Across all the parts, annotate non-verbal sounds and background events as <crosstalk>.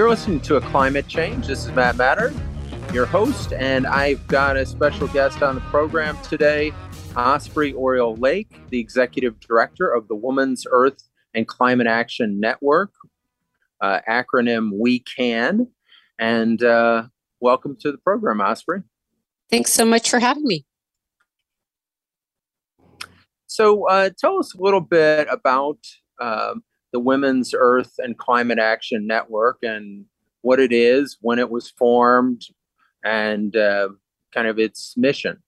you're listening to a climate change. This is Matt Matern, your host, and I've got a special guest on the program today, Osprey Orielle Lake, the executive director of the Women's Earth and Climate Action Network, uh, acronym WECAN. And uh, welcome to the program, Osprey. Thanks so much for having me. So, uh, tell us a little bit about um, the Women's Earth and Climate Action Network and what it is, when it was formed, and uh, kind of its mission.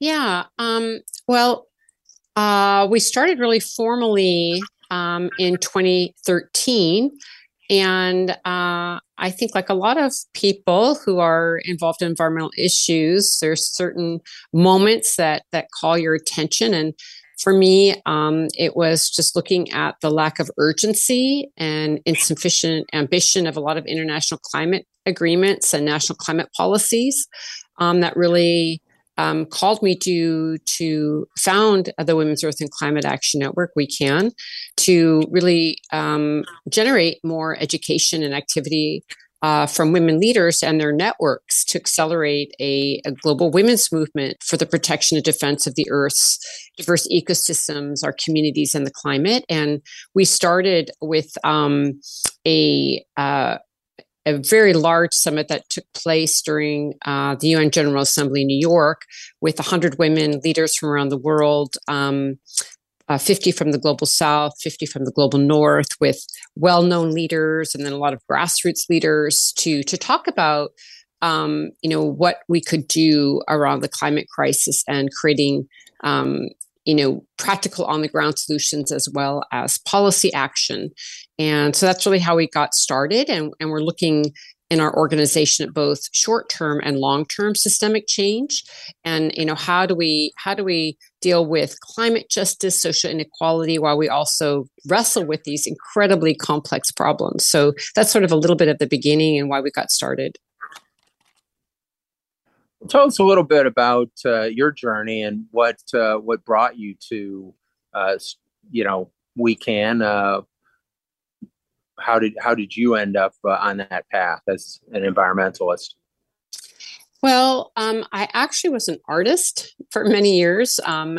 Yeah. Um, well, uh, we started really formally um, in 2013. And uh, I think, like a lot of people who are involved in environmental issues, there's certain moments that that call your attention. And for me, um, it was just looking at the lack of urgency and insufficient ambition of a lot of international climate agreements and national climate policies um, that really um, called me to to found the Women's Earth and Climate Action Network. WECAN to really um, generate more education and activity uh, from women leaders and their networks to accelerate a, a, global women's movement for the protection and defense of the Earth's diverse ecosystems, our communities, and the climate. And we started with um, a uh, a very large summit that took place during uh, the UN General Assembly in New York with 100 women leaders from around the world. Um, uh, 50 from the global south, 50 from the global north, with well known leaders and then a lot of grassroots leaders to, to talk about. Um, you know what we could do around the climate crisis and creating um, you know practical on the ground solutions as well as policy action and so that's really how we got started and, and we're looking in our organization at both short term and long term systemic change? And you know how do we how do we deal with climate justice social inequality while we also wrestle with these incredibly complex problems? So that's sort of a little bit of the beginning and why we got started. Tell us a little bit about uh, your journey and what uh, what brought you to uh, you know WECAN uh, how did how did you end up uh, on that path as an environmentalist? Well, um, I actually was an artist for many years, um,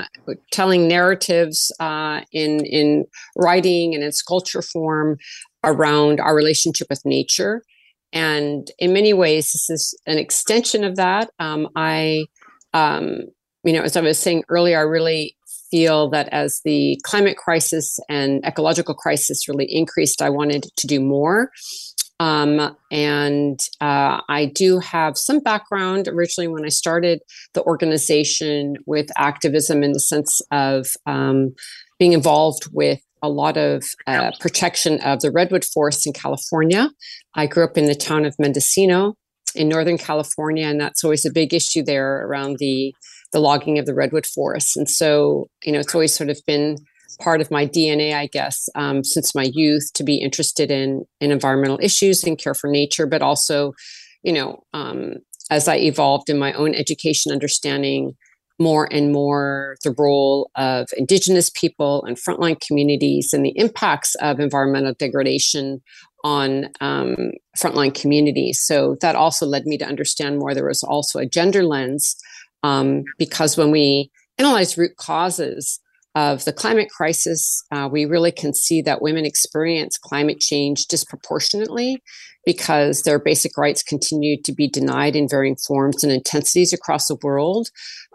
telling narratives uh, in in writing and in sculpture form around our relationship with nature. And in many ways, this is an extension of that. Um, I, um, you know, as I was saying earlier, I really feel that as the climate crisis and ecological crisis really increased, I wanted to do more. Um, and uh, I do have some background originally when I started the organization with activism in the sense of um, being involved with a lot of uh, protection of the redwood forests in California. I grew up in the town of Mendocino in Northern California, and that's always a big issue there around the the logging of the redwood forests. And so, you know, it's always sort of been part of my DNA, I guess, um, since my youth to be interested in in environmental issues and care for nature, but also, you know, um, as I evolved in my own education, understanding more and more the role of indigenous people and frontline communities and the impacts of environmental degradation on um, frontline communities. So that also led me to understand more. There was also a gender lens um, because when we analyze root causes of the climate crisis, uh, we really can see that women experience climate change disproportionately because their basic rights continue to be denied in varying forms and intensities across the world.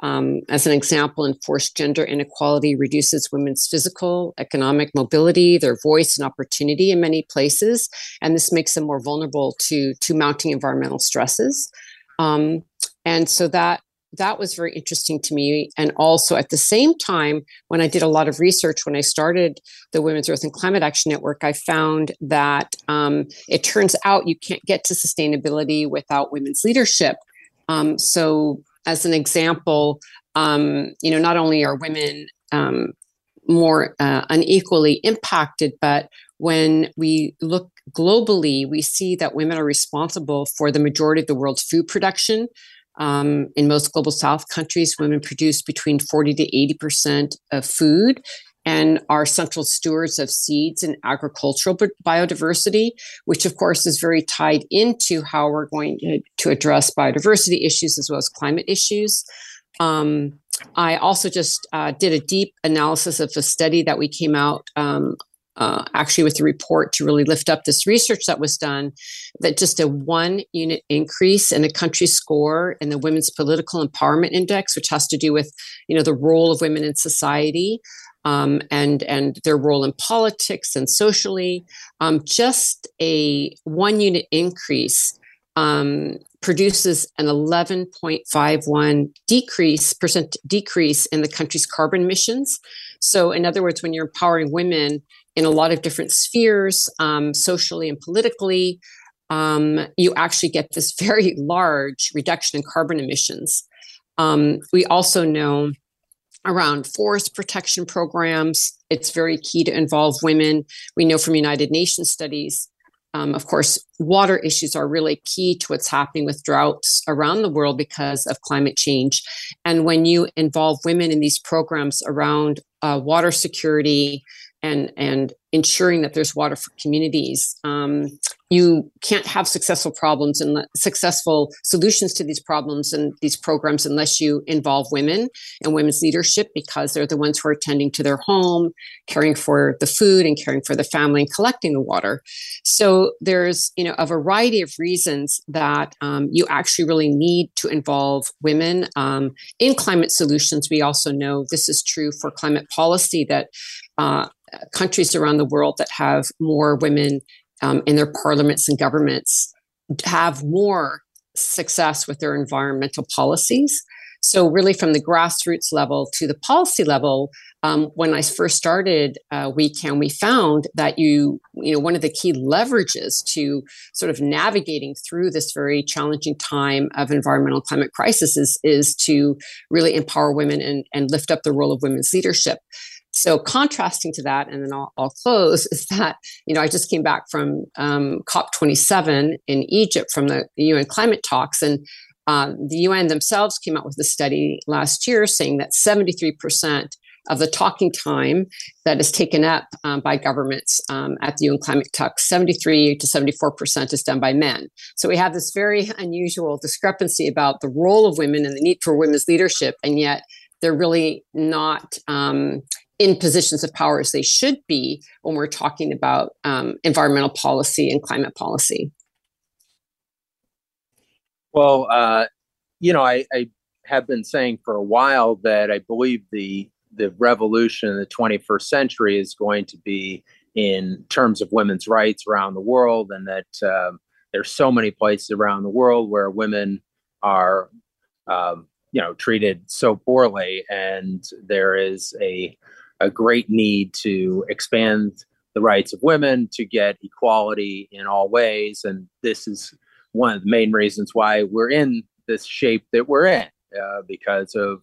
Um, as an example, enforced gender inequality reduces women's physical, economic mobility, their voice and opportunity in many places, and this makes them more vulnerable to, to mounting environmental stresses. Um, and so that that was very interesting to me. And also at the same time, when I did a lot of research, when I started the Women's Earth and Climate Action Network, I found that um, it turns out you can't get to sustainability without women's leadership. Um, so, as an example, um, you know, not only are women um, more uh, unequally impacted, but when we look globally, we see that women are responsible for the majority of the world's food production. Um, in most global south countries, women produce between 40 to 80% of food. and are central stewards of seeds and agricultural biodiversity, which of course is very tied into how we're going to, address biodiversity issues as well as climate issues. Um, I also just uh, did a deep analysis of a study that we came out um, uh, actually with the report to really lift up this research that was done that just a one unit increase in a country score in the women's political empowerment index which has to do with you know the role of women in society um, and and their role in politics and socially um, just a one unit increase um, produces an 11.51 decrease percent decrease in the country's carbon emissions. So, in other words, when you're empowering women in a lot of different spheres, um, socially and politically, um, you actually get this <laughs> very large reduction in carbon emissions. Um, we also know around forest protection programs, it's very key to involve women. We know from United Nations studies um, of course, water issues are really key to what's happening with droughts around the world because of climate change. And when you involve women in these programs around uh, water security and and ensuring that there's water for communities. Um, you can't have successful problems and successful solutions to these problems and these programs unless you involve women and women's leadership because they're the ones who are attending to their home, caring for the food and caring for the family and collecting the water. So there's you know a variety of reasons that um, you actually really need to involve women um, in climate solutions. We also know this is true for climate policy that uh, countries around the world that have more women um, in their parliaments and governments have more success with their environmental policies. So, really, from the grassroots level to the policy level, um, when I first started uh, WECAN, we found that you, you know, one of the key leverages to sort of navigating through this very challenging time of environmental climate crisis is, is to really empower women and, and lift up the role of women's leadership. So contrasting to that, and then I'll, I'll, close, <laughs> is that, you know, I just came back from um, COP27 in Egypt from the UN climate talks, and uh, the UN themselves came out with a study last year saying that 73% of the talking time that is taken up um, by governments um, at the UN climate talks, 73 to 74% is done by men. So we have this very unusual discrepancy about the role of women and the need for women's leadership, and yet they're really not um, in positions of power as they should be when we're talking about um, environmental policy and climate policy. Well, uh, you know, I, I, have been saying for a while that I believe the the revolution in the 21st century is going to be in terms of women's rights around the world, and that um, there's so many places around the world where women are, um, you know, treated so poorly, and there is a a great need to expand the rights of women to get equality in all ways. And this is one of the main reasons why we're in this shape that we're in, uh, because of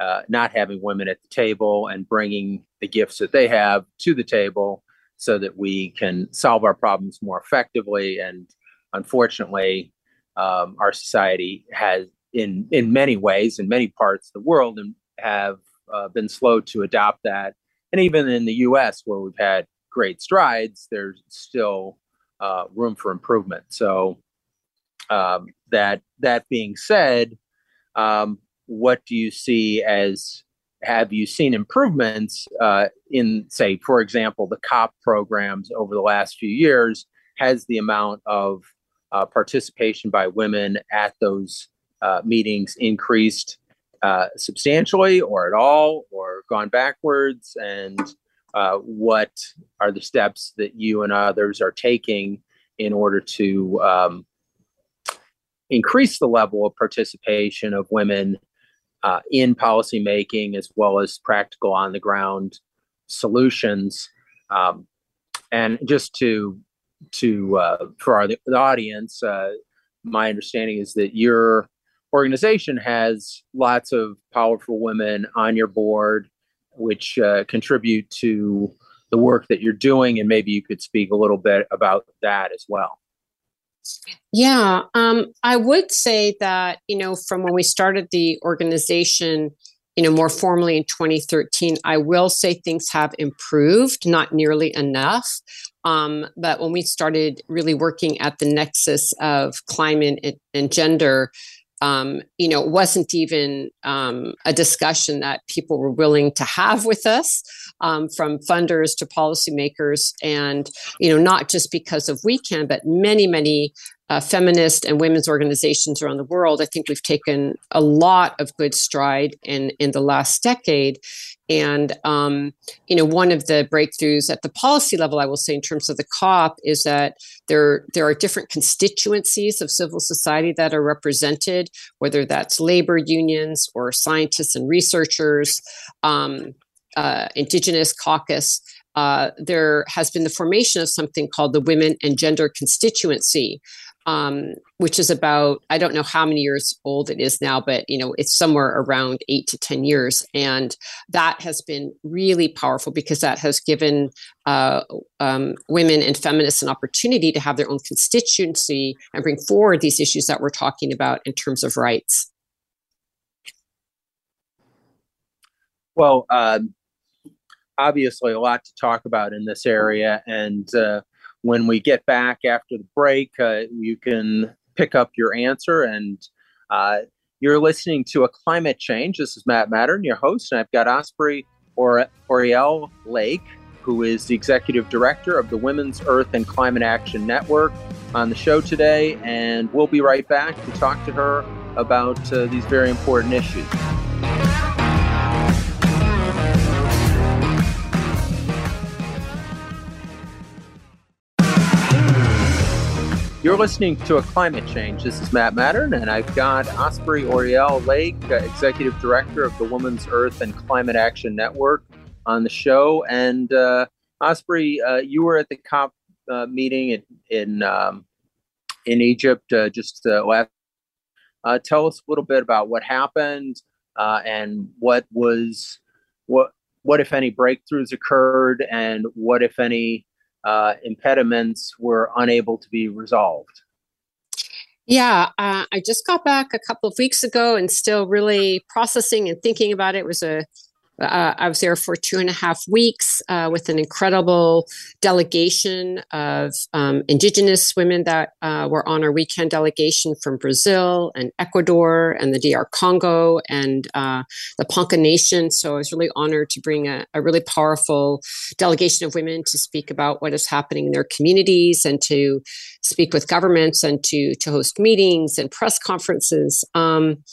uh, not having women at the table and bringing the gifts that they have to the table so that we can solve our problems more effectively. And unfortunately, um, our society has, in, in many ways, in many parts of the world, and have uh, been slow to adopt that. And even in the US, where we've had great strides, there's still uh, room for improvement. So, um, that that being said, um, what do you see as have you seen improvements uh, in, say, for example, the COP programs over the last few years? Has the amount of uh, participation by women at those uh, meetings increased uh, substantially or at all or gone backwards? And uh, what are the steps that you and others are taking in order to um, increase the level of participation of women uh, in policymaking as well as practical on the ground solutions? Um, and just to to uh, for our the audience uh, my understanding is that you're organization has lots of powerful women on your board, which uh, contribute to the work that you're doing. And maybe you could speak a little bit about that as well. Yeah, um, I would say that, you know, from when we started the organization you know, more formally in 2013. I will say things have improved, not nearly enough. Um, but when we started really working at the nexus of climate and, and gender, um, you know, it wasn't even um, a discussion that people were willing to have with us, um, from funders to policymakers, and you know, not just because of WECAN, but many, many uh, feminist and women's organizations around the world. I think we've taken a lot of good stride in in the last decade, and um, you know, one of the breakthroughs at the policy level, I will say, in terms of the COP, is that there there are different constituencies of civil society that are represented, whether that's labor unions or scientists and researchers, um, uh, indigenous caucus. Uh, there has been the formation of something called the Women and Gender Constituency, um, which is about I don't know how many years old it is now, but you know it's somewhere around eight to ten years, and that has been really powerful because that has given uh, um, women and feminists an opportunity to have their own constituency and bring forward these issues that we're talking about in terms of rights. Well, um, obviously, a lot to talk about in this area, and uh, when we get back after the break, uh, you can pick up your answer. And uh, you're listening to a climate change. This is Matt Matern, your host, and I've got Osprey or Orielle Lake, who is the executive director of the Women's Earth and Climate Action Network, on the show today. And we'll be right back to talk to her about uh, these very important issues. You're listening to a climate change. This is Matt Matern, and I've got Osprey Orielle Lake, uh, Executive Director of the Women's Earth and Climate Action Network, on the show. And uh, Osprey, uh, you were at the COP uh, meeting in in, um, in Egypt uh, just uh, last. tell us a little bit about what happened and what was what what if any breakthroughs occurred, and what if any uh, impediments were unable to be resolved? Yeah, uh, I just got back a couple of weeks ago and still really processing and thinking about it. It was a uh, I was there for two and a half weeks uh, with an incredible delegation of um, indigenous women that uh, were on our WECAN delegation from Brazil and Ecuador and the DR Congo and uh, the Ponca Nation. So I was really honored to bring a, a, really powerful delegation of women to speak about what is happening in their communities and to speak with governments and to to host meetings and press conferences. Um,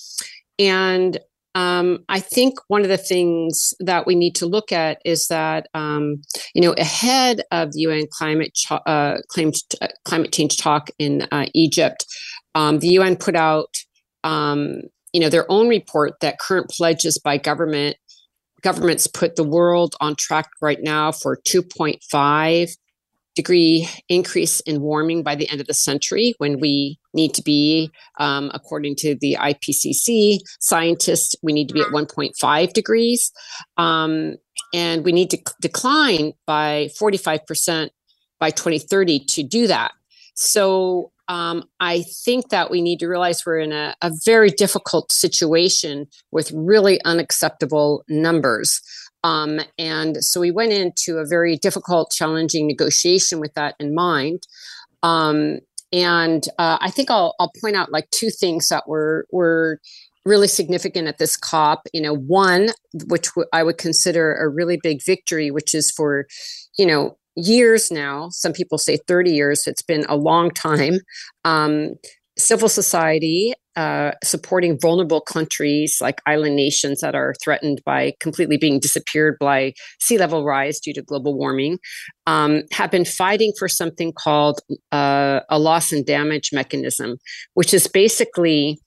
and um, I think one of the things that we need to look at is that um, you know ahead of the UN climate ch- uh, climate, uh, climate change talk in uh, Egypt, um, the UN put out um, you know their own report that current pledges by government governments put the world on track right now for 2.5 degree increase in warming by the end of the century when we need to be, um, according to the IPCC scientists, we need to be at 1.5 degrees. Um, and we need to decline by 45% by 2030 to do that. So um, I think that we need to realize we're in a, a very difficult situation with really unacceptable numbers. Um, and so we went into a very difficult, challenging negotiation with that in mind. Um, and uh, I think I'll, I'll point out like two things that were were really significant at this COP. You know, one which w- I would consider a really big victory, which is for you know years now. Some people say thirty years. It's been a long time. Um, civil society uh, supporting vulnerable countries like island nations that are threatened by completely being disappeared by sea level rise due to global warming um, have been fighting for something called uh, a loss and damage mechanism, which is basically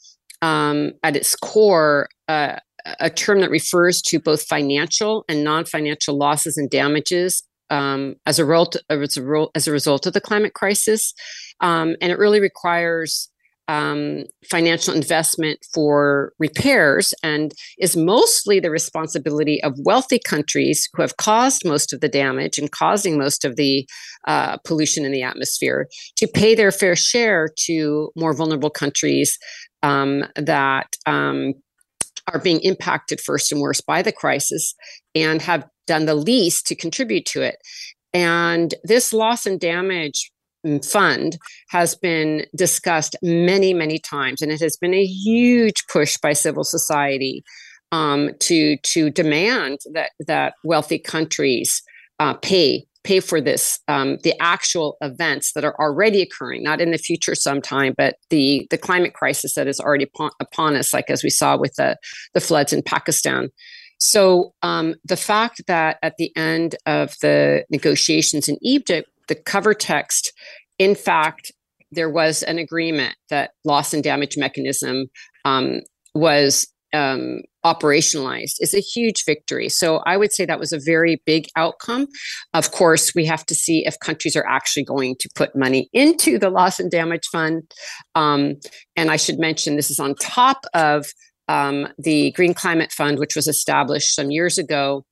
um, at its core uh, a term that refers to both financial and non financial losses and damages um, as, a result, as, a, result of the climate crisis. Um, and it really requires um, financial investment for repairs and is mostly the responsibility of wealthy countries who have caused most of the damage and causing most of the uh, pollution in the atmosphere to pay their fair share to more vulnerable countries um, that um, are being impacted first and worst by the crisis and have done the least to contribute to it. And this loss and damage fund has been discussed many, many times, and it has been a huge push by civil society um, to to demand that that wealthy countries uh, pay pay for this um, the actual events that are already occurring not in the future sometime but the the climate crisis that is already upon, upon us like as we saw with the the floods in pakistan. So um, the fact that at the end of the negotiations in egypt the cover text, in fact, there was an agreement that loss and damage mechanism um, was um, operationalized is a huge victory. So I would say that was a very big outcome. Of course, we have to see if countries are actually going to put money into the loss and damage fund. Um, and I should mention this is on top of um, the Green Climate Fund, which was established some years ago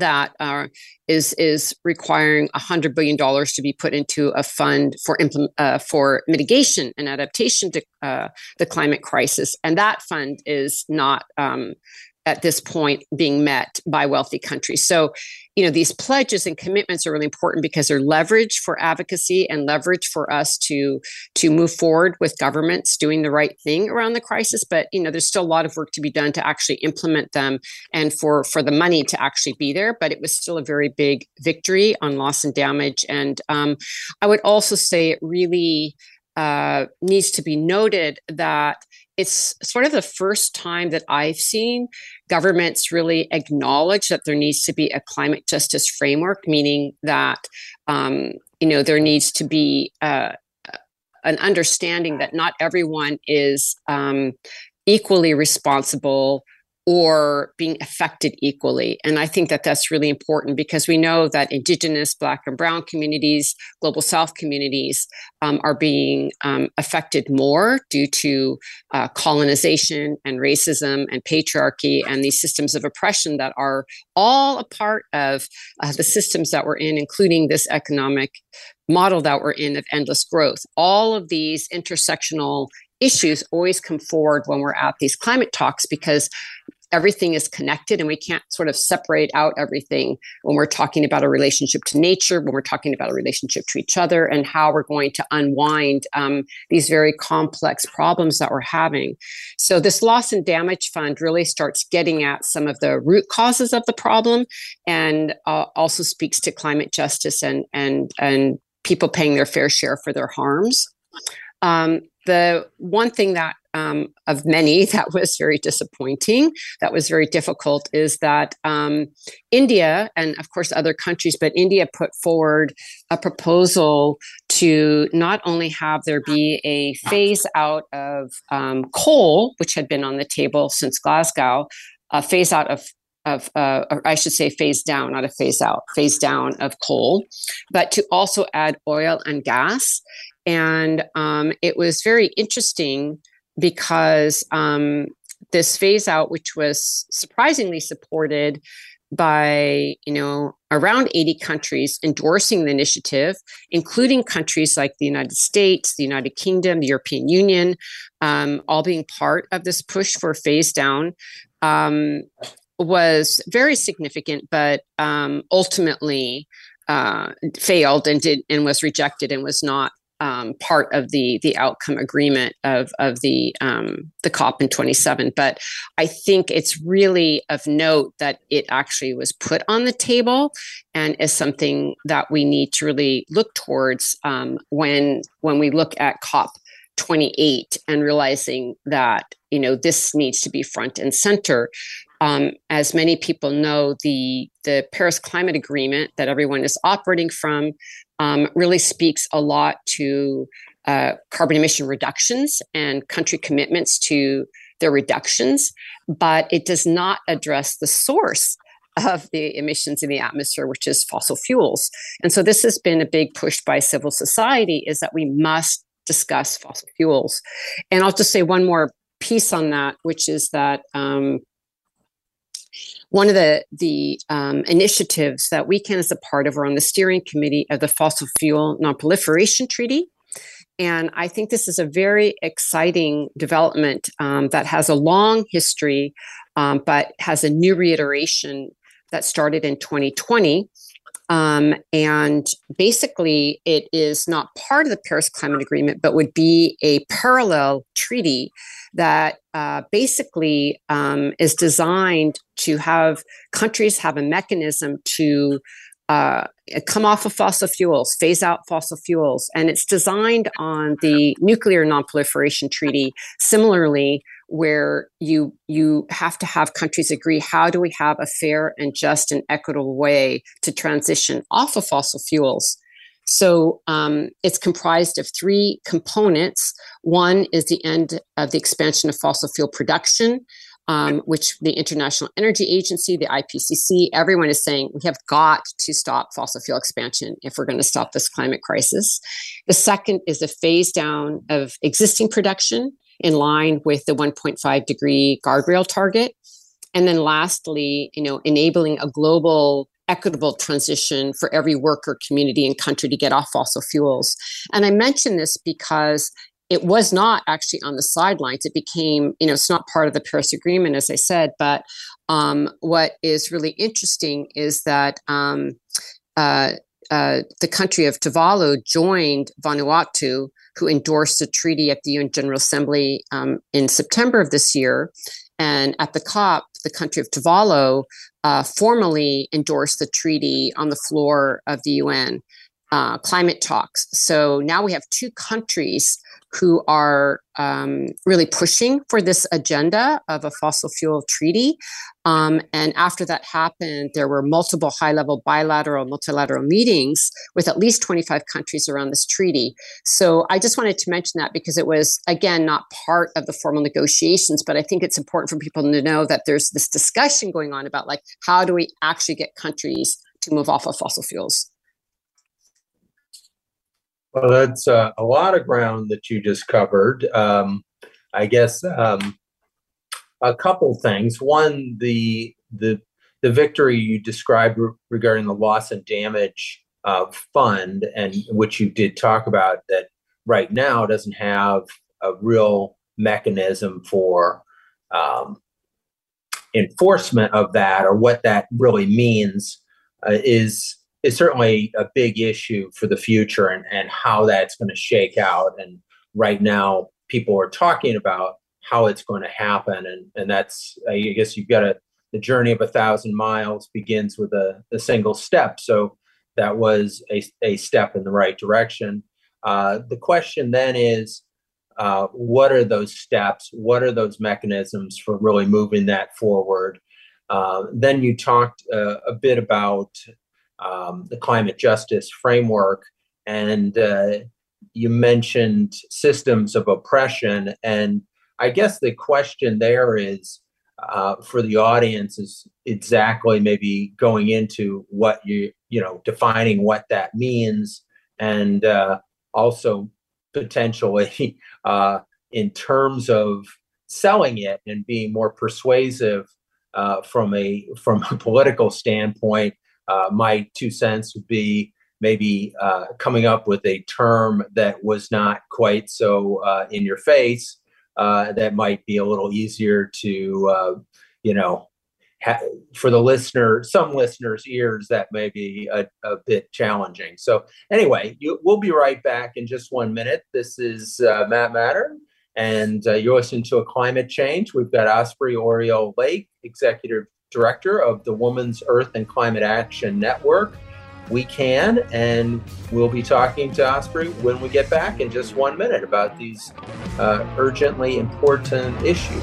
that uh, is is requiring hundred billion dollars to be put into a fund for implement, uh, for mitigation and adaptation to uh, the climate crisis, and that fund is not um, at this point being met by wealthy countries. So, you know, these pledges and commitments are really important because they're leverage for advocacy and leverage for us to to move forward with governments doing the right thing around the crisis. But you know, there's still a lot of work to be done to actually implement them and for for the money to actually be there. But it was still a very big victory on loss and damage. And um, I would also say it really uh, needs to be noted that it's sort of the first time that I've seen governments really acknowledge that there needs to be a climate justice framework, meaning that um, you know there needs to be uh, an understanding that not everyone is um, equally responsible or being affected equally. And I think that that's really important because we know that Indigenous, Black, and Brown communities, Global South communities um, are being um, affected more due to uh, colonization and racism and patriarchy and these systems of oppression that are all a part of uh, the systems that we're in, including this economic model that we're in of endless growth. All of these intersectional issues always come forward when we're at these climate talks because everything is connected and we can't sort of separate out everything when we're talking about a relationship to nature when we're talking about a relationship to each other and how we're going to unwind um, these very complex problems that we're having. So this loss and damage fund really starts getting at some of the root causes of the problem and uh, also speaks to climate justice and and and people paying their fair share for their harms. Um, the one thing that um, of many <laughs> that was very disappointing, that was very difficult, is that um, India and of course other countries, but India put forward a proposal to not only have there be a phase out of um, coal, which had been on the table since Glasgow, a phase out of of, uh, or I should say, phase down, not a phase out, phase down of coal, but to also add oil and gas. And um, it was very interesting because um, this phase out, which was surprisingly supported by you know around 80 countries endorsing the initiative including countries like the united states the united kingdom the european union um, all being part of this push for phase down um, was very significant but um, ultimately uh, failed and did and was rejected and was not um, part of the the outcome agreement of of the um, the COP in 27. But I think it's really of note that it actually was put on the table and is something that we need to really look towards um, when when we look at COP 28 and realizing that you know this needs to be front and center um, as many people know, the the Paris Climate Agreement that everyone is operating from um, really speaks a lot to uh, carbon emission reductions and country commitments to their reductions, but it does not address the source of the emissions in the atmosphere, which is fossil fuels. And so this has been a big push by civil society is that we must discuss fossil fuels. And I'll just say one more piece on that, which is that um, one of the the um, initiatives that WECAN as a part of are on the steering committee of the fossil fuel nonproliferation treaty And I think this is a very exciting development um, that has a long history, um, but has a new reiteration that started in 2020. Um, and basically, it is not part of the Paris Climate Agreement, but would be a parallel treaty that uh, basically um, is designed to have countries have a mechanism to uh, come off of fossil fuels, phase out fossil fuels. And it's designed on the Nuclear Nonproliferation Treaty, similarly, where you you have to have countries agree how do we have a fair and just and equitable way to transition off of fossil fuels. So um, it's comprised of three components. One is the end of the expansion of fossil fuel production um, which the International Energy Agency, the IPCC, everyone is saying we have got to stop fossil fuel expansion if we're going to stop this climate crisis. The second is a phase down of existing production in line with the 1.5 degree guardrail target. And then lastly, you know, enabling a global equitable transition for every worker, community, and country to get off fossil fuels. And I mention this because it was not actually on the sidelines. It became, you know, it's not part of the Paris Agreement, as I said. But um, what is really interesting is that um, uh, uh, the country of Tuvalu joined Vanuatu, who endorsed the treaty at the UN General Assembly um, in September of this year. And at the COP, the country of Tuvalu uh, formally endorsed the treaty on the floor of the UN uh, climate talks. So now we have two countries who are um, really pushing for this agenda of a fossil fuel treaty. Um, and after that happened, there were multiple high level bilateral, multilateral meetings with at least 25 countries around this treaty. So I just wanted to mention that because it was, again, not part of the formal negotiations, but I think it's important for people to know that there's this discussion going on about like, how do we actually get countries to move off of fossil fuels? Well, that's uh, a lot of ground that you just covered. Um, I guess um, a couple things. One, the the the victory you described re- regarding the loss and damage uh, fund, and which you did talk about, that right now doesn't have a real mechanism for um, enforcement of that or what that really means uh, is is certainly a big issue for the future and, and how that's going to shake out. And right now, people are talking about how it's going to happen. And, and that's, I guess you've got a, the journey of a thousand miles begins with a, a single step. So that was a, a step in the right direction. Uh, the question then is, uh, what are those steps? What are those mechanisms for really moving that forward? Uh, then you talked uh, a bit about um, the climate justice framework, and uh, you mentioned systems of oppression. And I guess the question there is uh, for the audience is exactly maybe going into what you you know defining what that means, and uh, also potentially <laughs> uh, in terms of selling it and being more persuasive uh, from a from a political standpoint uh, my two cents would be maybe uh, coming up with a term that was not quite so uh, in your face. Uh, that might be a little easier to, uh, you know, ha- for the listener, some listeners' ears, that may be a, a bit challenging. So, anyway, you, we'll be right back in just one minute. This is uh, Matt Matern and you're listening to a climate change. We've got Osprey Orielle Lake, executive director of the Women's Earth and Climate Action Network. WECAN, and we'll be talking to Osprey when we get back in just one minute about these uh, urgently important issues.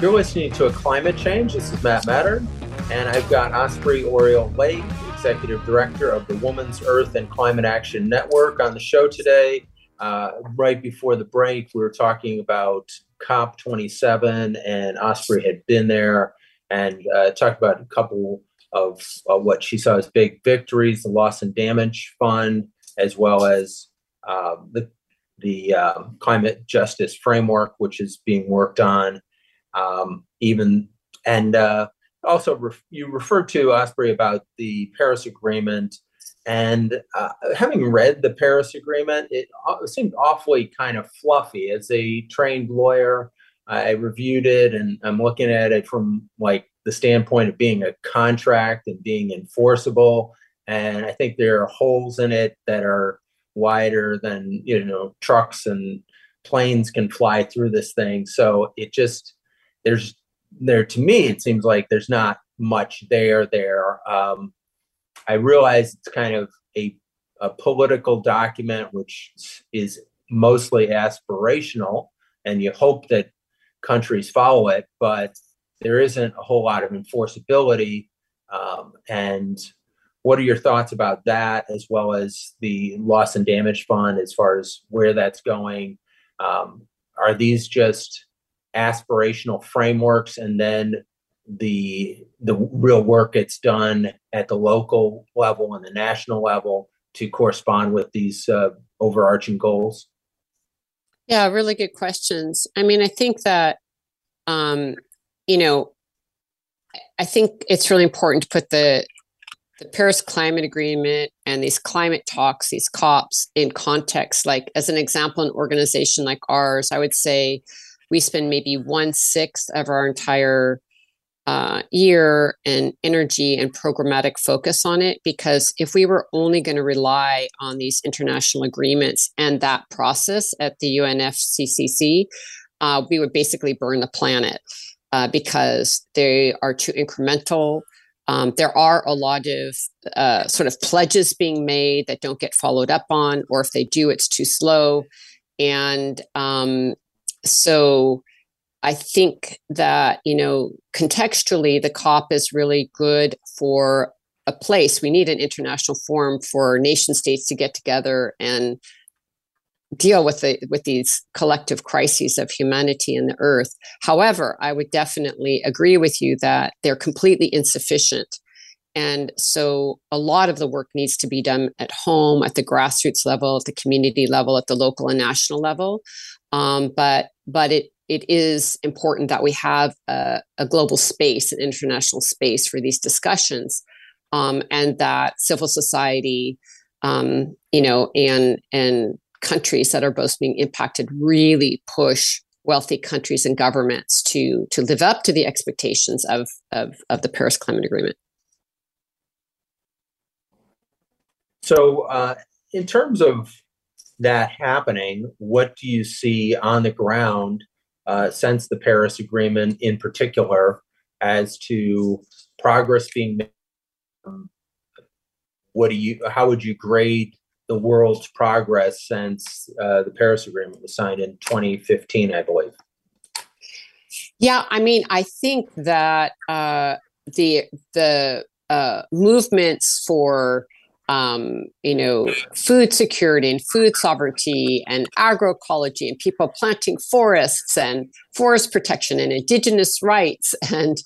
You're listening to a climate change. This is Matt Matern, and I've got Osprey Orielle Lake Executive Director of the Women's Earth and Climate Action Network, on the show today. Uh, right before the break, we were talking about COP27, and Osprey had been there and uh, talked about a couple of uh, what she saw as big victories the loss and damage fund, as well as um, the, the um, climate justice framework, which is being worked on. um, even and uh, also ref- you referred to Osprey about the Paris Agreement, and uh, having read the Paris Agreement, it, it seemed awfully kind of fluffy. As a trained lawyer, I reviewed it, and I'm looking at it from like the standpoint of being a contract and being enforceable. And I think there are holes in it that are wider than you know trucks and planes can fly through this thing. So it just there's there to me it seems like there's not much there there. Um, I realize it's kind of a a political document which is mostly aspirational, and you hope that countries follow it, but there isn't a whole lot of enforceability. Um, and what are your thoughts about that, as well as the loss and damage fund, as far as where that's going? Um, are these just aspirational frameworks, and then the the real work gets done at the local level and the national level to correspond with these uh, overarching goals? Yeah, really good questions. I mean, I think that um, you know, I think it's really important to put the the Paris Climate Agreement and these climate talks, these COPs, in context. Like, as an example, an organization like ours, I would say we spend maybe one sixth of our entire uh, year and energy and programmatic focus on it. Because if we were only going to rely on these international agreements and that process at the UNFCCC, uh, we would basically burn the planet uh, because they are too incremental. Um, there are a lot of uh, sort of pledges being made that don't get followed up on, or if they do, it's too slow. And um, so I think that, you know, contextually, the COP is really good for a place. We need an international forum for nation states to get together and deal with the with these collective crises of humanity and the earth. However i would definitely agree with you that they're completely insufficient. And so a lot of the work needs to be done at home at the grassroots level at the community level at the local and national level um, but but it it is important that we have a, a global space an international space for these discussions um, and that civil society um, you know and and countries that are both being impacted really push wealthy countries and governments to to live up to the expectations of of, of the Paris Climate Agreement. So, uh, in terms of that happening, what do you see on the ground uh, since the Paris Agreement, in particular, as to progress being made? What do you? How would you grade the world's progress since uh, the Paris Agreement was signed in 2015, I believe. Yeah, I mean, I think that uh, the the uh, movements for um, you know food security and food sovereignty and agroecology and people planting forests and forest protection and indigenous rights and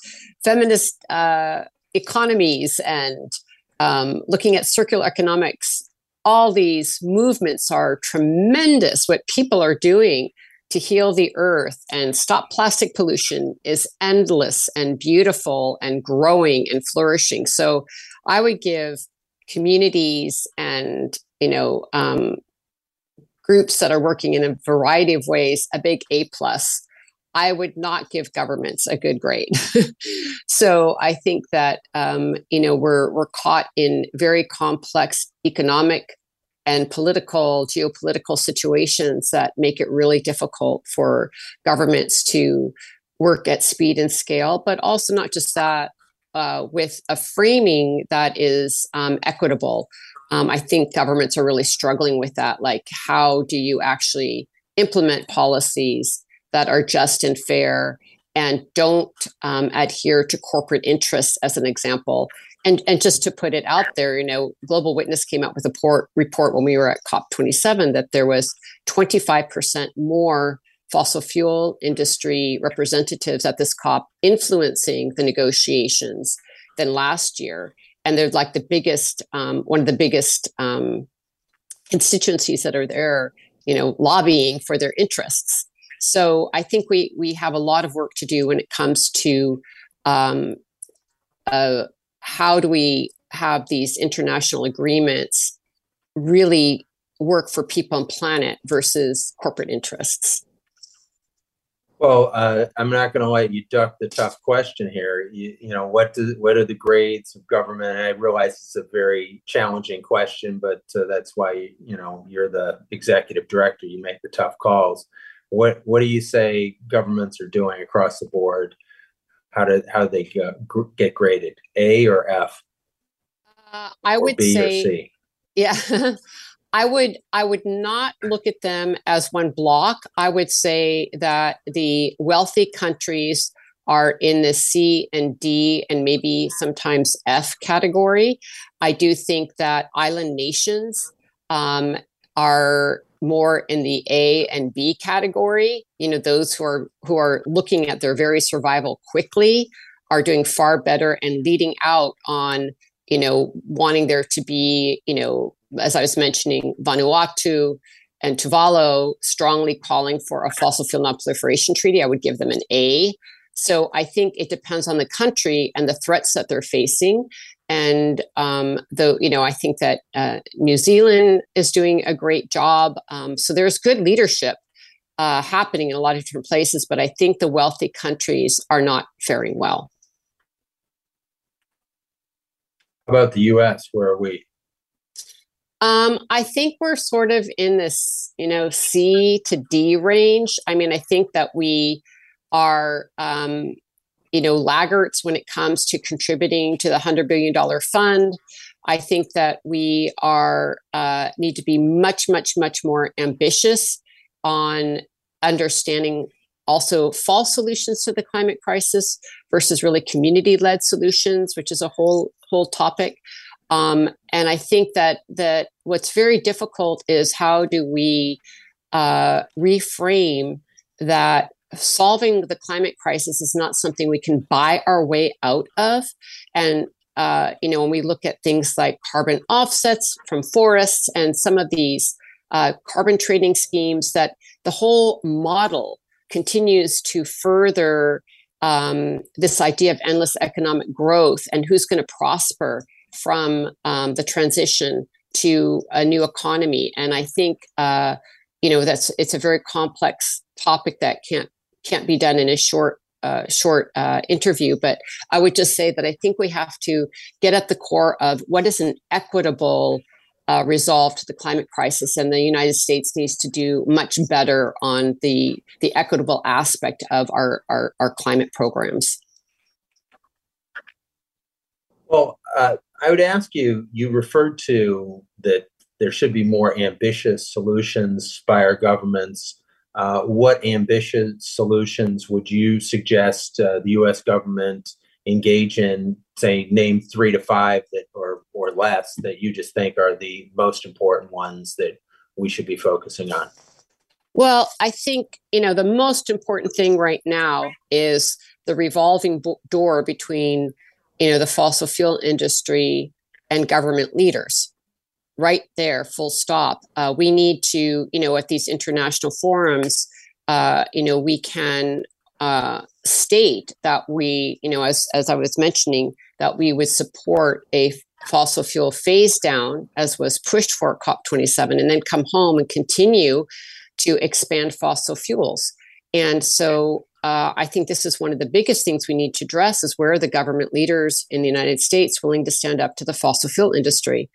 feminist uh, economies and um, looking at circular economics all these movements are tremendous. What people are doing to heal the earth and stop plastic pollution is endless and beautiful and growing and flourishing. So I would give communities and you know um, groups that are working in a variety of ways a big A plus. I would not give governments a good grade. <laughs> so I think that um, you know we're we're caught in very complex economic and political, geopolitical situations that make it really difficult for governments to work at speed and scale, but also not just that, uh, with a framing that is um, equitable. Um, I think governments are really struggling with that. Like, how do you actually implement policies that are just and fair and don't um, adhere to corporate interests, as an example? and and just to put it out there, you know, Global Witness came out with a port, report when we were at COP27 that there was 25% more fossil fuel industry representatives at this COP influencing the negotiations than last year, and they're like the biggest, um, one of the biggest um, constituencies that are there, you know, lobbying for their interests. So I think we we have a lot of work to do when it comes to um, uh, how do we have these international agreements really work for people and planet versus corporate interests? Well, uh, I'm not going to let you duck the tough question here. You, you know, what do, what are the grades of government? And I realize it's a very challenging question, but uh, that's why you, know you're the executive director. You make the tough calls. What what do you say governments are doing across the board? How do how do they get graded? A or F? Uh, I would B say, yeah. <laughs> I would I would not look at them as one block. I would say that the wealthy countries are in the C and D and maybe sometimes F category. I do think that island nations um, are more in the A and B category. You know, those who are who are looking at their very survival quickly are doing far better and leading out on you know wanting there to be you know as I was mentioning, Vanuatu and Tuvalu strongly calling for a fossil fuel non-proliferation treaty. I would give them an A. So I think it depends on the country and the threats that they're facing. And um, though, you know, I think that uh, New Zealand is doing a great job. Um, so there's good leadership uh, happening in a lot of different places, but I think the wealthy countries are not faring well. How about the US? Where are we? Um, I think we're sort of in this, you know, C to D range. I mean, I think that we are, um, you know, laggards when it comes to contributing to the hundred billion dollar fund. I think that we are uh, need to be much, much, much more ambitious on understanding also false solutions to the climate crisis versus really community led solutions, which is a whole whole topic. Um, and I think that that what's very difficult is how do we uh, reframe that solving the climate crisis is not something we can buy our way out of. And uh, you know, when we look at things like carbon offsets from forests and some of these uh, carbon trading schemes, that the whole model continues to further um, this idea of endless economic growth and who's going to prosper from um, the transition to a new economy. And I think uh, you know that's it's a very complex topic that can't can't be done in a short uh, short uh, interview. But I would just say that I think we have to get at the core of what is an equitable uh, resolve to the climate crisis, and the United States needs to do much better on the the equitable aspect of our our, our climate programs. Well, uh, I would ask you, you referred to that there should be more ambitious solutions by our governments. Uh, what ambitious solutions would you suggest uh, the U.S. government engage in? Say, name three to five that, or or less, that you just think are the most important ones that we should be focusing on. Well, I think you know the most important thing right now is the revolving door between you know the fossil fuel industry and government leaders. Right there full stop. Uh, we need to you know at these international forums uh, you know we can uh, state that we you know as as i was mentioning that we would support a fossil fuel phase down as was pushed for cop27 and then come home and continue to expand fossil fuels. And so uh, I think this is one of the biggest things we need to address is where are the government leaders in the United States willing to stand up to the fossil fuel industry?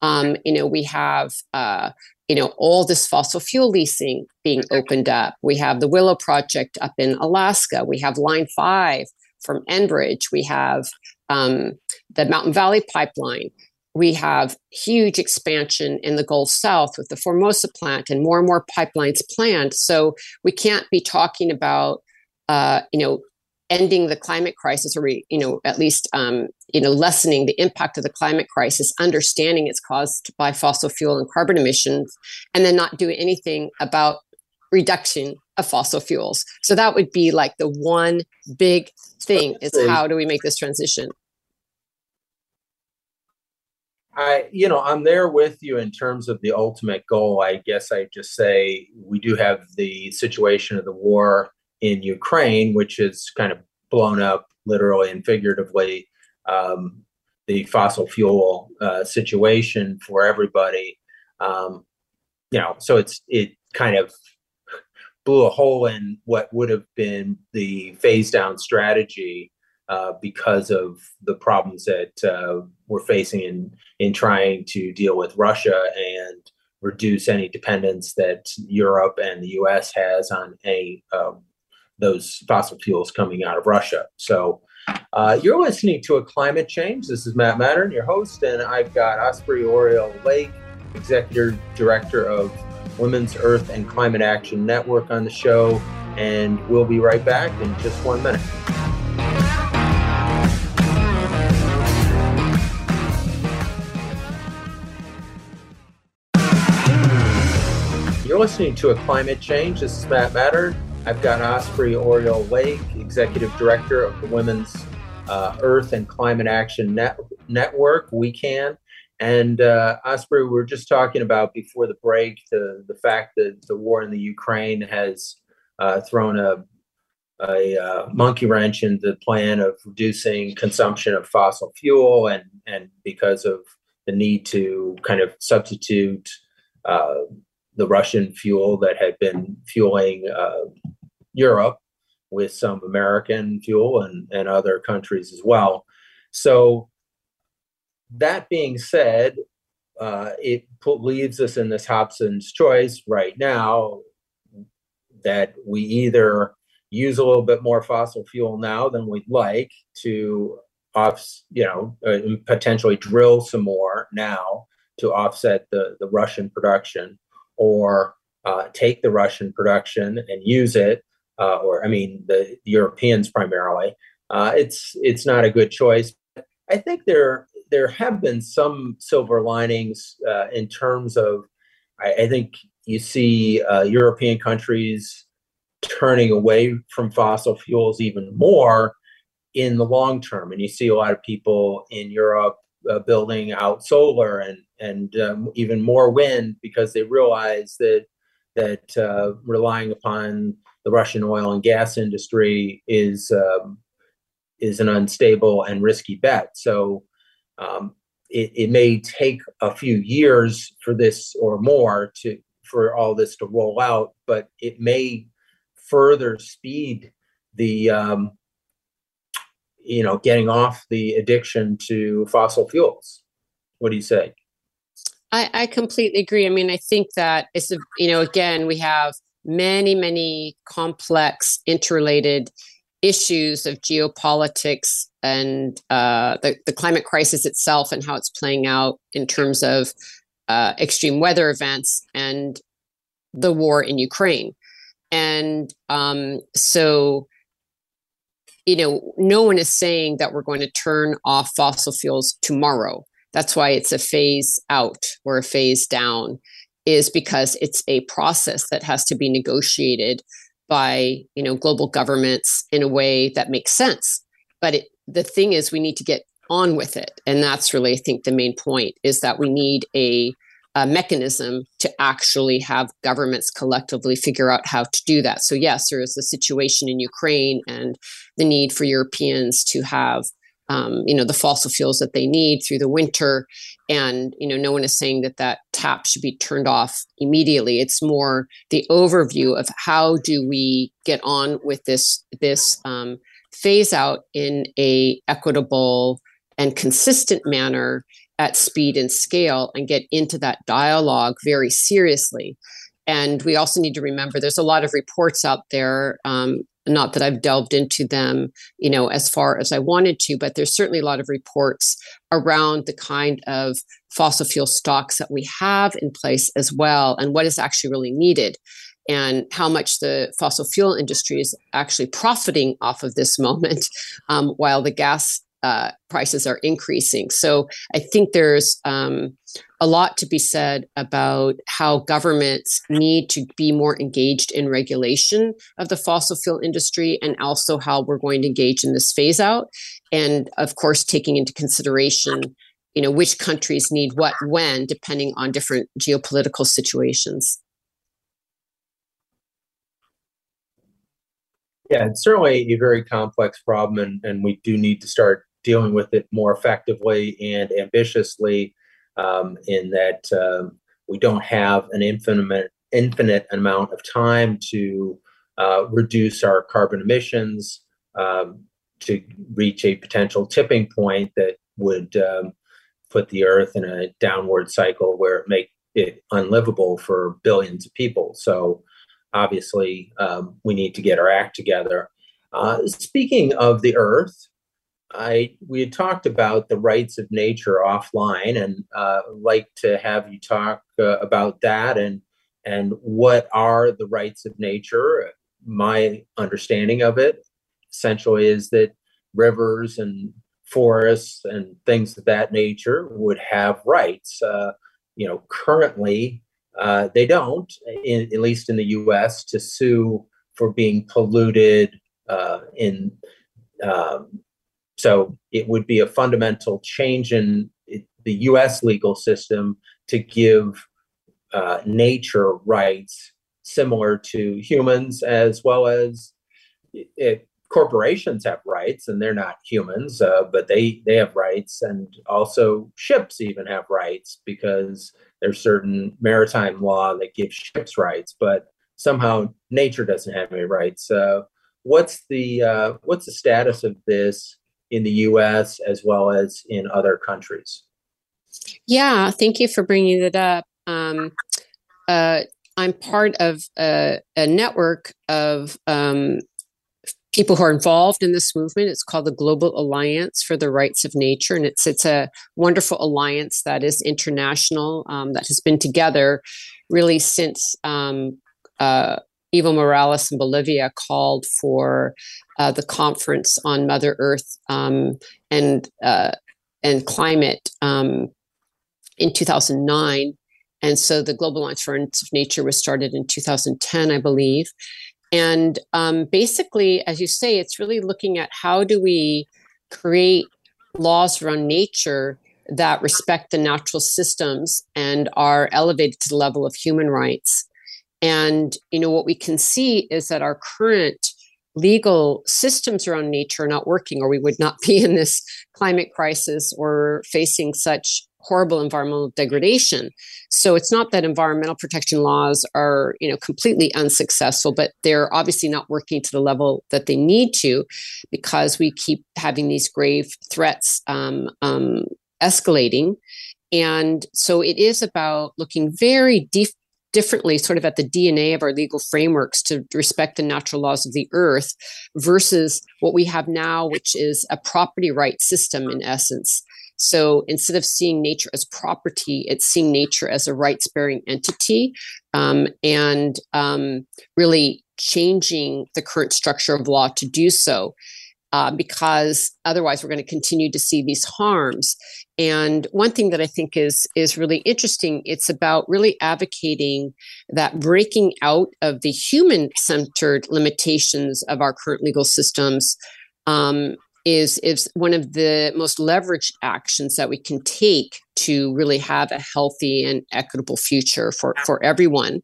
Um, you know, we have uh, you know all this fossil fuel leasing being opened up. We have the Willow Project up in Alaska. We have Line Five from Enbridge. We have um, the Mountain Valley Pipeline. We have huge expansion in the Gulf South with the Formosa plant and more and more pipelines planned. So we can't be talking about uh, you know, ending the climate crisis, or you know, at least um, you know, lessening the impact of the climate crisis, understanding it's caused by fossil fuel and carbon emissions, and then not doing anything about reduction of fossil fuels. So that would be like the one big thing is how do we make this transition? I, you know, I'm there with you in terms of the ultimate goal. I guess I just say we do have the situation of the war in Ukraine, which is kind of blown up literally and figuratively um, the fossil fuel uh, situation for everybody. Um, you know, so it's it kind of blew a hole in what would have been the phase down strategy uh, because of the problems that uh, we're facing in in trying to deal with Russia and reduce any dependence that Europe and the U.S. has on any um, those fossil fuels coming out of Russia. So. Uh, you're listening to a climate change. This is Matt Matern, your host, and I've got Osprey Orielle Lake, executive director of Women's Earth and Climate Action Network, on the show. And we'll be right back in just one minute. You're listening to a climate change. This is Matt Matern. I've got Osprey Orielle Lake, Executive Director of the Women's uh, Earth and Climate Action Net- Network, WECAN. And uh, Osprey, we were just talking about before the break the, the fact that the war in the Ukraine has uh, thrown a, a uh, monkey wrench in the plan of reducing consumption of fossil fuel, and, and because of the need to kind of substitute uh, the Russian fuel that had been fueling uh, Europe with some American fuel and, and other countries as well. So, that being said, uh, it put, leaves us in this Hobson's choice right now that we either use a little bit more fossil fuel now than we'd like to off, you know, uh, potentially drill some more now to offset the, the Russian production, or uh, take the Russian production and use it, uh, or I mean the, Europeans primarily. Uh, it's it's not a good choice. I think there there have been some silver linings uh, in terms of. I, I think you see uh, European countries turning away from fossil fuels even more in the long term, and you see a lot of people in Europe uh, building out solar and and um, even more wind because they realize that that uh, relying upon the Russian oil and gas industry is um, is an unstable and risky bet. So um, it, it, may take a few years for this or more to for all this to roll out, but it may further speed the um, you know getting off the addiction to fossil fuels. What do you say? I, I completely agree. I mean, I think that it's you know again we have many many complex interrelated issues of geopolitics and uh, the, the climate crisis itself and how it's playing out in terms of uh, extreme weather events and the war in Ukraine. And um, so, you know, no one is saying that we're going to turn off fossil fuels tomorrow. That's why it's a phase out or a phase down, is because it's a process that has to be negotiated by you know global governments in a way that makes sense. But it, the thing is we need to get on with it. And that's really i think the main point is that we need a, a mechanism to actually have governments collectively figure out how to do that. So yes there is the situation in ukraine and the need for europeans to have um, you know the fossil fuels that they need through the winter. And you know no one is saying that that tap should be turned off immediately. It's more the overview of how do we get on with this this um, phase out in a equitable and consistent manner at speed and scale and get into that dialogue very seriously. And we also need to remember there's a lot of reports out there um, not that I've delved into them, you know, as far as I wanted to, but there's certainly a lot of reports around the kind of fossil fuel stocks that we have in place as well, and what is actually really needed, and how much the fossil fuel industry is actually profiting off of this <laughs> moment, um, while the gas uh, prices are increasing. So I think there's um, a lot to be said about how governments need to be more engaged in regulation of the fossil fuel industry and also how we're going to engage in this phase out. And of course, taking into consideration you know which countries need what when depending on different geopolitical situations yeah it's certainly a very complex problem and, and we do need to start dealing with it more effectively and ambitiously um, in that um, we don't have an infinite infinite amount of time to uh, reduce our carbon emissions um, to reach a potential tipping point that would um, put the earth in a downward cycle where it make it unlivable for billions of people. So obviously, um, we need to get our act together. Uh, speaking of the earth, I we had talked about the rights of nature offline, and uh, like to have you talk uh, about that and and what are the rights of nature. My understanding of it essentially is that rivers and forests and things of that nature would have rights. Uh, you know, currently uh, they don't, in, at least in the U.S., to sue for being polluted. Uh, in um, so it would be a fundamental change in the U.S. legal system to give uh, nature rights similar to humans, as well as it, corporations have rights and they're not humans uh, but they they have rights and also ships even have rights because there's certain maritime law that gives ships rights but somehow nature doesn't have any rights uh, what's the uh, what's the status of this in the us as well as in other countries yeah thank you for bringing it up um, uh, i'm part of a, a network of um, people who are involved in this movement. It's called the Global Alliance for the Rights of Nature, and it's it's a wonderful alliance that is international um, that has been together really since um, uh, Evo Morales in Bolivia called for uh, the conference on Mother Earth um, and uh, and climate um, in 2009. And so the Global Alliance of Nature was started in 2010, I believe. And um, basically, as you say, it's really looking at how do we create laws around nature that respect the natural systems and are elevated to the level of human rights. And you know what we can see is that our current legal systems around nature are not working, or we would not <laughs> be in this climate crisis or facing such horrible environmental degradation. So it's not that environmental protection laws are, you know, completely unsuccessful, but they're obviously not working to the level that they need to because we keep having these grave threats um, um, escalating. And so it is about looking very deep differently sort of at the DNA of our legal frameworks to respect the natural laws of the earth versus what we have now, which is a property right system in essence. So instead of seeing nature as property, it's seeing nature as a rights bearing entity um, and um, really changing the current structure of law to do so. Uh, because otherwise we're going to continue to see these harms. And one thing that I think is is really interesting, it's about really advocating that breaking out of the human centered limitations of our current legal systems um, is is one of the most leveraged actions that we can take to really have a healthy and equitable future for for everyone.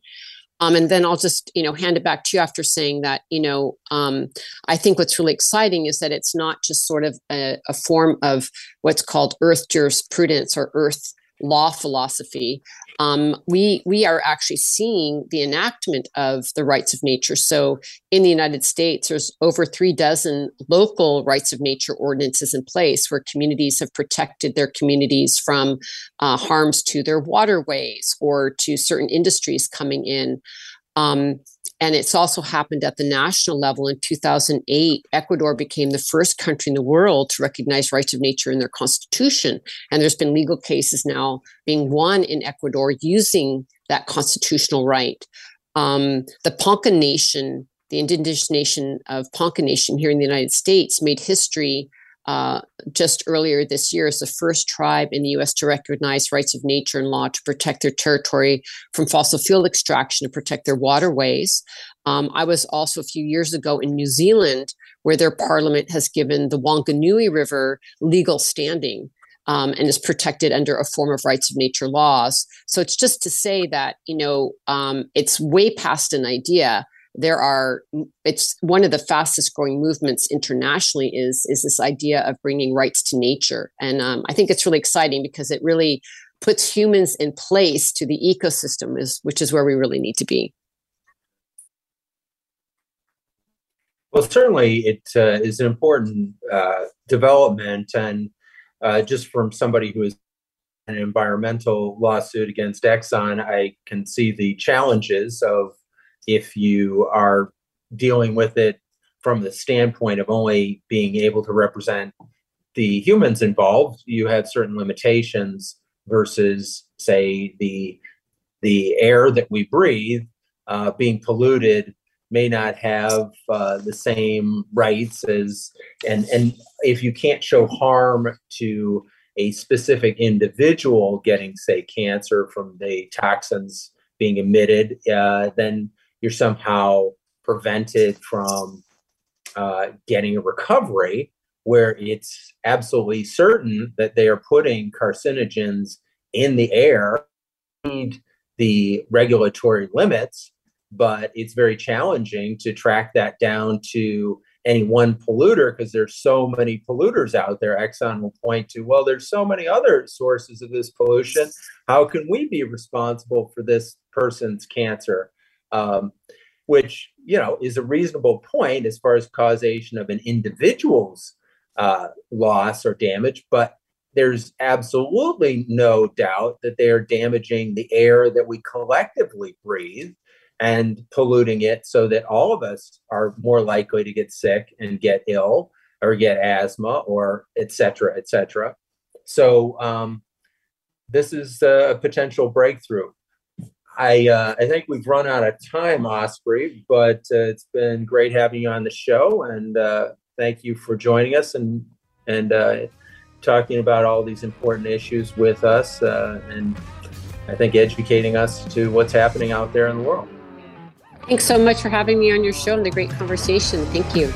Um, and then I'll just you know hand it back to you after saying that you know um, I think what's really exciting is that it's not just sort of a, a form of what's called Earth jurisprudence or Earth law philosophy, um, we we are actually seeing the enactment of the rights of nature. So in the United States, there's over three dozen local rights of nature ordinances in place where communities have protected their communities from uh, harms to their waterways or to certain industries coming in. Um, and it's also happened at the national level in 2008. Ecuador became the first country in the world to recognize rights of nature in their constitution. And there's been legal cases now being won in Ecuador using that constitutional right. Um, the Ponca Nation, the indigenous nation of Ponca Nation here in the United States, made history uh, just earlier this year as the first tribe in the US to recognize rights of nature and law to protect their territory from fossil fuel extraction to protect their waterways. Um, I was also a few years ago in New Zealand, where their parliament has given the Wanganui River legal standing. um, and is protected under a form of rights of nature laws. So it's just to say that you know um, it's way past an idea. There are it's one of the fastest growing movements internationally is is this idea of bringing rights to nature, and um, I think it's really exciting because it really puts humans in place to the ecosystem, is which is where we really need to be. Well, certainly it uh, is an important uh, development, and uh, just from somebody who is an environmental lawsuit against Exxon, I can see the challenges of if you are dealing with it from the standpoint of only being able to represent the humans involved, you have certain limitations versus, say, the the air that we breathe uh, being polluted may not have uh, the same rights as and and if you can't show harm to a specific individual getting say cancer from the toxins being emitted uh, then you're somehow prevented from uh, getting a recovery where it's absolutely certain that they are putting carcinogens in the air. The regulatory limits but it's very challenging to track that down to any one polluter because there's so many polluters out there. Exxon will point to well there's so many other sources of this pollution. How can we be responsible for this person's cancer um, which you know is a reasonable point as far as causation of an individual's uh, loss or damage but there's absolutely no doubt that they are damaging the air that we collectively breathe and polluting it so that all of us are more likely to get sick and get ill or get asthma or et cetera, et cetera. So um, this is a potential breakthrough. I uh, I think we've run out of time, Osprey, but uh, it's been great having you on the show, and uh, thank you for joining us and and uh, talking about all these important issues with us, uh, and I think educating us to what's happening out there in the world. Thanks so much for having me on your show and the great conversation. Thank you.